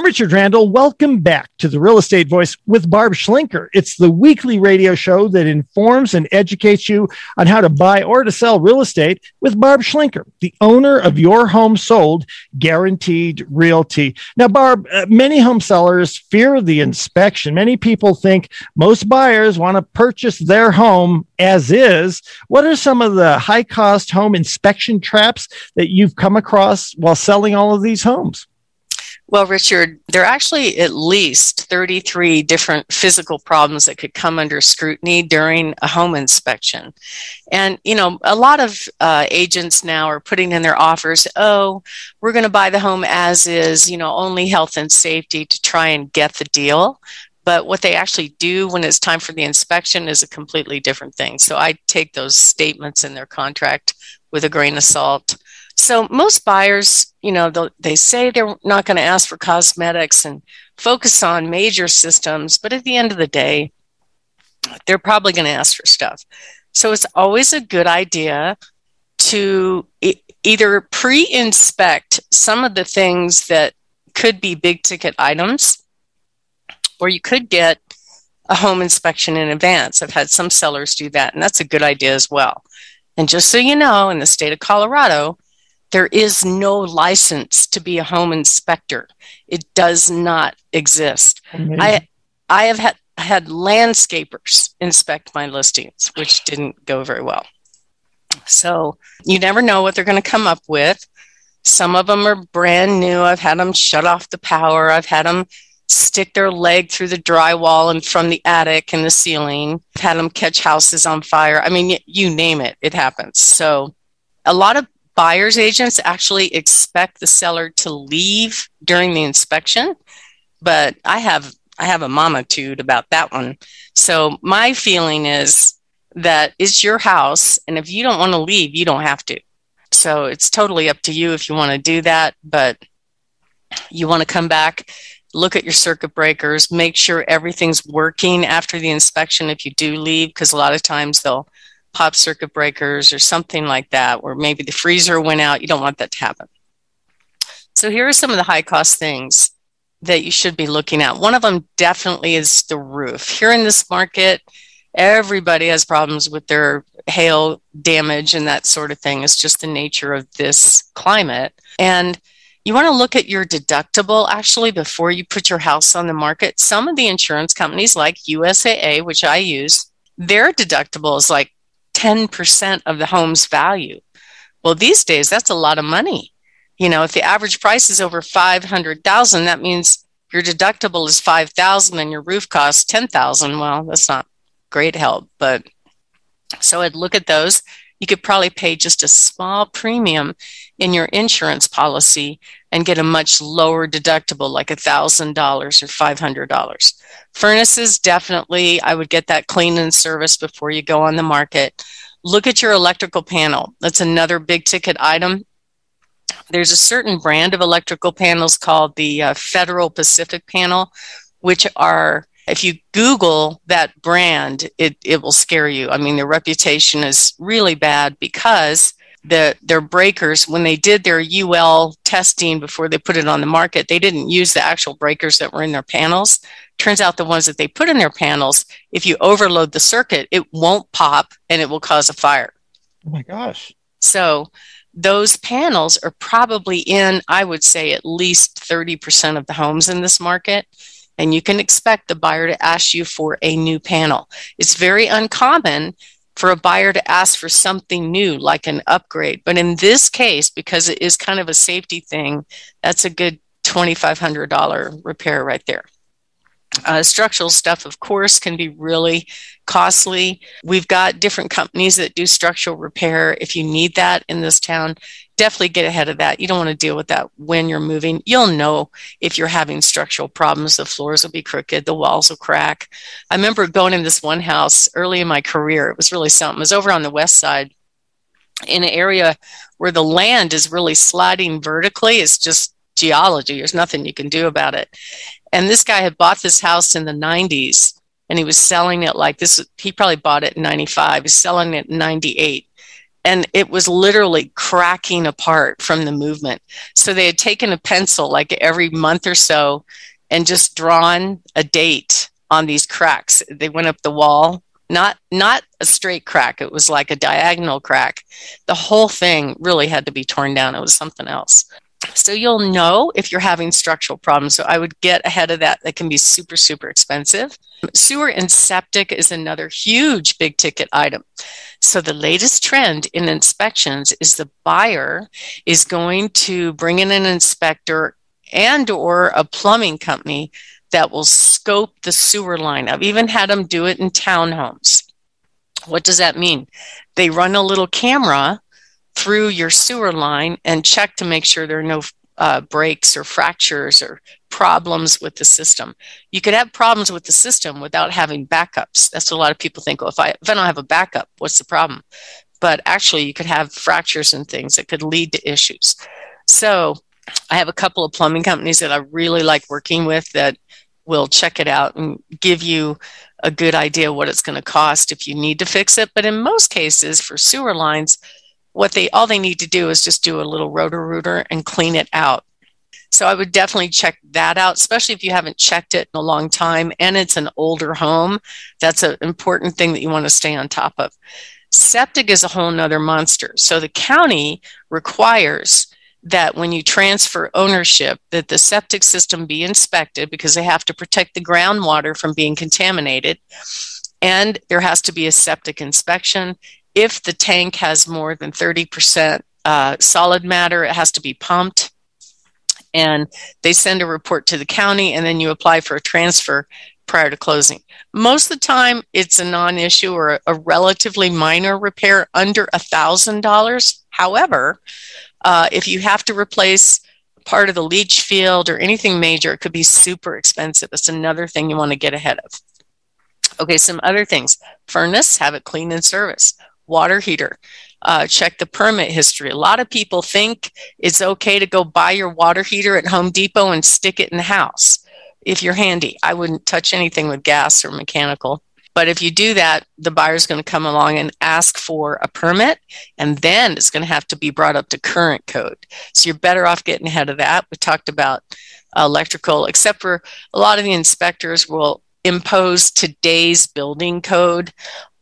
I'm Richard Randall. Welcome back to the Real Estate Voice with Barb Schlinker. It's the weekly radio show that informs and educates you on how to buy or to sell real estate with Barb Schlinker, the owner of Your Home Sold Guaranteed Realty. Now, Barb, uh, many home sellers fear the inspection. Many people think most buyers want to purchase their home as is. What are some of the high cost home inspection traps that you've come across while selling all of these homes? Well, Richard, there are actually at least 33 different physical problems that could come under scrutiny during a home inspection. And, you know, a lot of uh, agents now are putting in their offers, oh, we're going to buy the home as is, you know, only health and safety to try and get the deal. But what they actually do when it's time for the inspection is a completely different thing. So I take those statements in their contract with a grain of salt. So most buyers, you know, they say they're not going to ask for cosmetics and focus on major systems, but at the end of the day, they're probably going to ask for stuff. So it's always a good idea to either pre-inspect some of the things that could be big ticket items, or you could get a home inspection in advance. I've had some sellers do that, and that's a good idea as well. And just so you know, in the state of Colorado, there is no license to be a home inspector. It does not exist. I I have had had landscapers inspect my listings, which didn't go very well. So you never know what they're going to come up with. Some of them are brand new. I've had them shut off the power. I've had them stick their leg through the drywall and from the attic and the ceiling. I've had them catch houses on fire. I mean, you name it, it happens. So a lot of buyer's agents actually expect the seller to leave during the inspection, but I have I have a momitude about that one. So my feeling is that it's your house, and if you don't want to leave, you don't have to. So it's totally up to you if you want to do that, but you want to come back, look at your circuit breakers, make sure everything's working after the inspection if you do leave, because a lot of times they'll pop circuit breakers or something like that, or maybe the freezer went out. You don't want that to happen. So here are some of the high cost things that you should be looking at. One of them definitely is the roof. Here in this market, everybody has problems with their hail damage and that sort of thing. It's just the nature of this climate. And you want to look at your deductible actually before you put your house on the market. Some of the insurance companies, like USAA, which I use, their deductible is like 10% of the home's value. Well, these days, that's a lot of money. You know, if the average price is over 500,000, that means your deductible is 5,000 and your roof costs 10,000. Well, that's not great help, but so I'd look at those. You could probably pay just a small premium in your insurance policy and get a much lower deductible, like $1,000 or $500. Furnaces, definitely, I would get that clean and service before you go on the market. Look at your electrical panel. That's another big ticket item. There's a certain brand of electrical panels called the uh, Federal Pacific panel, which are if you Google that brand, it, it will scare you. I mean, their reputation is really bad because the their breakers when they did their UL testing before they put it on the market, they didn't use the actual breakers that were in their panels. Turns out the ones that they put in their panels, if you overload the circuit, it won't pop and it will cause a fire. Oh my gosh. So those panels are probably in, I would say, at least 30% of the homes in this market. And you can expect the buyer to ask you for a new panel. It's very uncommon for a buyer to ask for something new, like an upgrade. But in this case, because it is kind of a safety thing, that's a good $2,500 repair right there. Uh, structural stuff, of course, can be really costly. We've got different companies that do structural repair. If you need that in this town, definitely get ahead of that. You don't want to deal with that when you're moving. You'll know if you're having structural problems. The floors will be crooked, the walls will crack. I remember going in this one house early in my career. It was really something. It was over on the west side in an area where the land is really sliding vertically. It's just geology. There's nothing you can do about it. And this guy had bought this house in the 90s and he was selling it like this. He probably bought it in 95. He's selling it in 98. And it was literally cracking apart from the movement. So they had taken a pencil like every month or so and just drawn a date on these cracks. They went up the wall, not not a straight crack. It was like a diagonal crack. The whole thing really had to be torn down. It was something else. So you'll know if you're having structural problems. So I would get ahead of that. That can be super, super expensive. Sewer and septic is another huge big ticket item. So the latest trend in inspections is the buyer is going to bring in an inspector and or a plumbing company that will scope the sewer line. I've even had them do it in townhomes. What does that mean? They run a little camera through your sewer line and check to make sure there are no uh, breaks or fractures or problems with the system. You could have problems with the system without having backups. That's what a lot of people think. Well, if I if I don't have a backup, what's the problem? But actually, you could have fractures and things that could lead to issues. So, I have a couple of plumbing companies that I really like working with that will check it out and give you a good idea what it's going to cost if you need to fix it. But in most cases, for sewer lines, what they all they need to do is just do a little Roto-Rooter and clean it out. So I would definitely check that out, especially if you haven't checked it in a long time and it's an older home. That's an important thing that you want to stay on top of. Septic is a whole nother monster. So the county requires that when you transfer ownership that the septic system be inspected because they have to protect the groundwater from being contaminated and there has to be a septic inspection if the tank has more than 30% uh, solid matter, it has to be pumped. And they send a report to the county, and then you apply for a transfer prior to closing. Most of the time, it's a non issue or a, a relatively minor repair under $1,000. However, uh, if you have to replace part of the leach field or anything major, it could be super expensive. It's another thing you want to get ahead of. Okay, some other things. Furnace, have it cleaned and serviced water heater. Uh, check the permit history. A lot of people think it's okay to go buy your water heater at Home Depot and stick it in the house if you're handy. I wouldn't touch anything with gas or mechanical. But if you do that, the buyer's going to come along and ask for a permit, and then it's going to have to be brought up to current code. So you're better off getting ahead of that. We talked about electrical, except for a lot of the inspectors will impose today's building code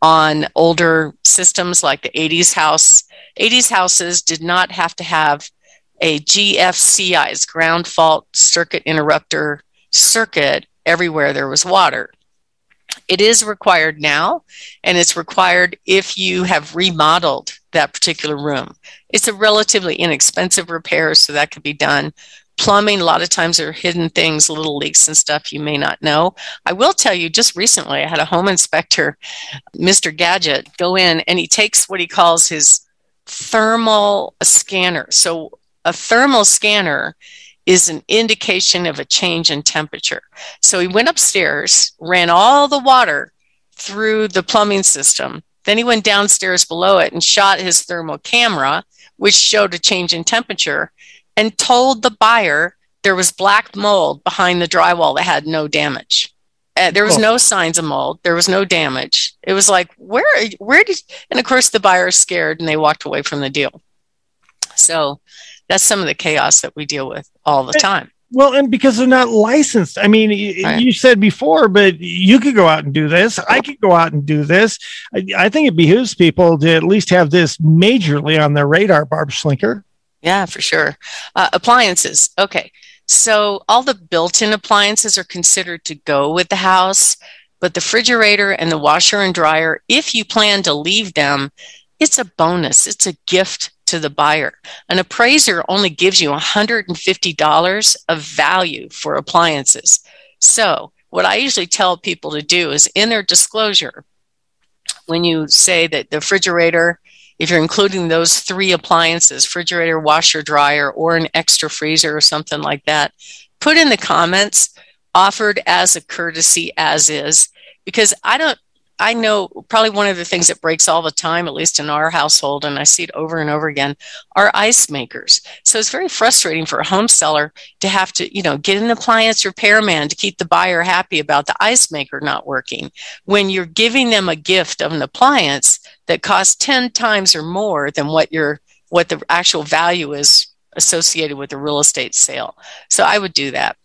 on older systems like the 80s house. 80s houses did not have to have a GFCI's ground fault circuit interrupter circuit everywhere there was water. It is required now, and it's required if you have remodeled that particular room. It's a relatively inexpensive repair, so that could be done plumbing a lot of times are hidden things little leaks and stuff you may not know. I will tell you just recently i had a home inspector mr gadget go in and he takes what he calls his thermal scanner. So a thermal scanner is an indication of a change in temperature. So he went upstairs ran all the water through the plumbing system. Then he went downstairs below it and shot his thermal camera which showed a change in temperature and told the buyer there was black mold behind the drywall that had no damage. Uh, there was oh. no signs of mold. There was no damage. It was like, where, where did, and of course the buyer is scared and they walked away from the deal. So that's some of the chaos that we deal with all the time. Well, and because they're not licensed. I mean, right. you said before, but you could go out and do this. I could go out and do this. I, I think it behooves people to at least have this majorly on their radar, Barb Schlinker. Yeah, for sure. Uh, appliances. Okay. So all the built in appliances are considered to go with the house, but the refrigerator and the washer and dryer, if you plan to leave them, it's a bonus. It's a gift to the buyer. An appraiser only gives you $150 of value for appliances. So, what I usually tell people to do is in their disclosure, when you say that the refrigerator if you're including those three appliances refrigerator washer dryer or an extra freezer or something like that put in the comments offered as a courtesy as is because i don't i know probably one of the things that breaks all the time at least in our household and i see it over and over again are ice makers. So it's very frustrating for a home seller to have to you know get an appliance repairman to keep the buyer happy about the ice maker not working. When you're giving them a gift of an appliance that cost 10 times or more than what your what the actual value is associated with a real estate sale. So I would do that.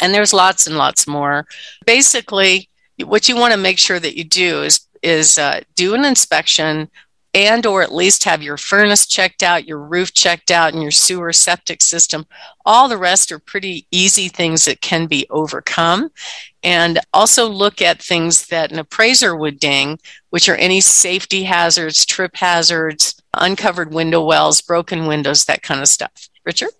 And there's lots and lots more. Basically, what you want to make sure that you do is is uh, do an inspection and or at least have your furnace checked out your roof checked out and your sewer septic system. All the rest are pretty easy things that can be overcome. And also look at things that an appraiser would ding which are any safety hazards trip hazards uncovered window wells broken windows that kind of stuff. Richard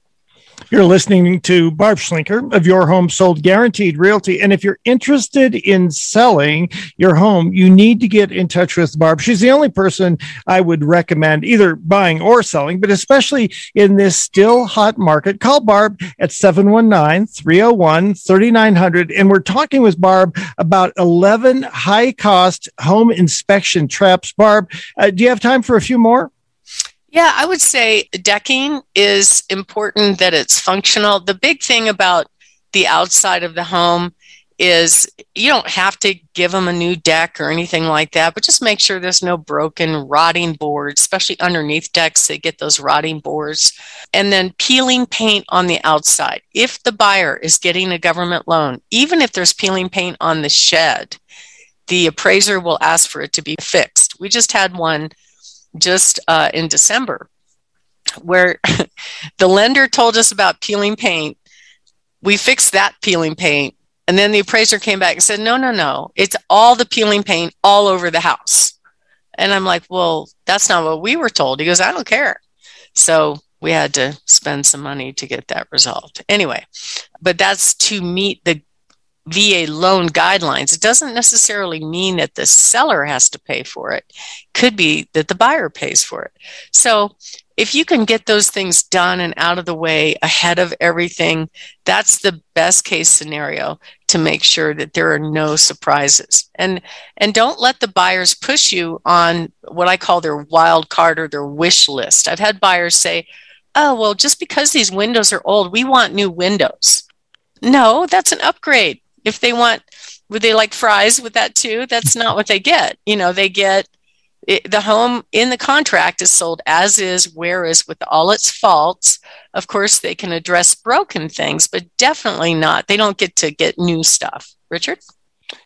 you're listening to Barb Schlinker of Your Home Sold Guaranteed Realty. And if you're interested in selling your home, you need to get in touch with Barb. She's the only person I would recommend either buying or selling, but especially in this still hot market. Call Barb at 719 301 3900. And we're talking with Barb about 11 high cost home inspection traps. Barb, uh, do you have time for a few more? Yeah, I would say decking is important that it's functional. The big thing about the outside of the home is you don't have to give them a new deck or anything like that, but just make sure there's no broken, rotting boards, especially underneath decks. They get those rotting boards. And then peeling paint on the outside. If the buyer is getting a government loan, even if there's peeling paint on the shed, the appraiser will ask for it to be fixed. We just had one just uh, in December, where the lender told us about peeling paint. We fixed that peeling paint. And then the appraiser came back and said, no, no, no, it's all the peeling paint all over the house. And I'm like, well, that's not what we were told. He goes, I don't care. So we had to spend some money to get that resolved. Anyway, but that's to meet the VA loan guidelines, it doesn't necessarily mean that the seller has to pay for it. Could be that the buyer pays for it. So if you can get those things done and out of the way ahead of everything, that's the best case scenario to make sure that there are no surprises. And and don't let the buyers push you on what I call their wild card or their wish list. I've had buyers say, "Oh, well, just because these windows are old, we want new windows." No, that's an upgrade if they want would they like fries with that too? That's not what they get. You know they get it, the home in the contract is sold as is whereas with all its faults. Of course they can address broken things but definitely not. They don't get to get new stuff. Richard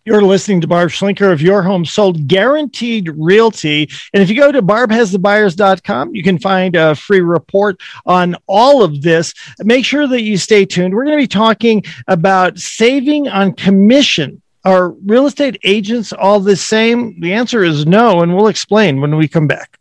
you're listening to Barb Schlinker of Your Home Sold Guaranteed Realty. And if you go to barbhasthebuyers.com, you can find a free report on all of this. Make sure that you stay tuned. We're going to be talking about saving on commission. Are real estate agents all the same? The answer is no, and we'll explain when we come back.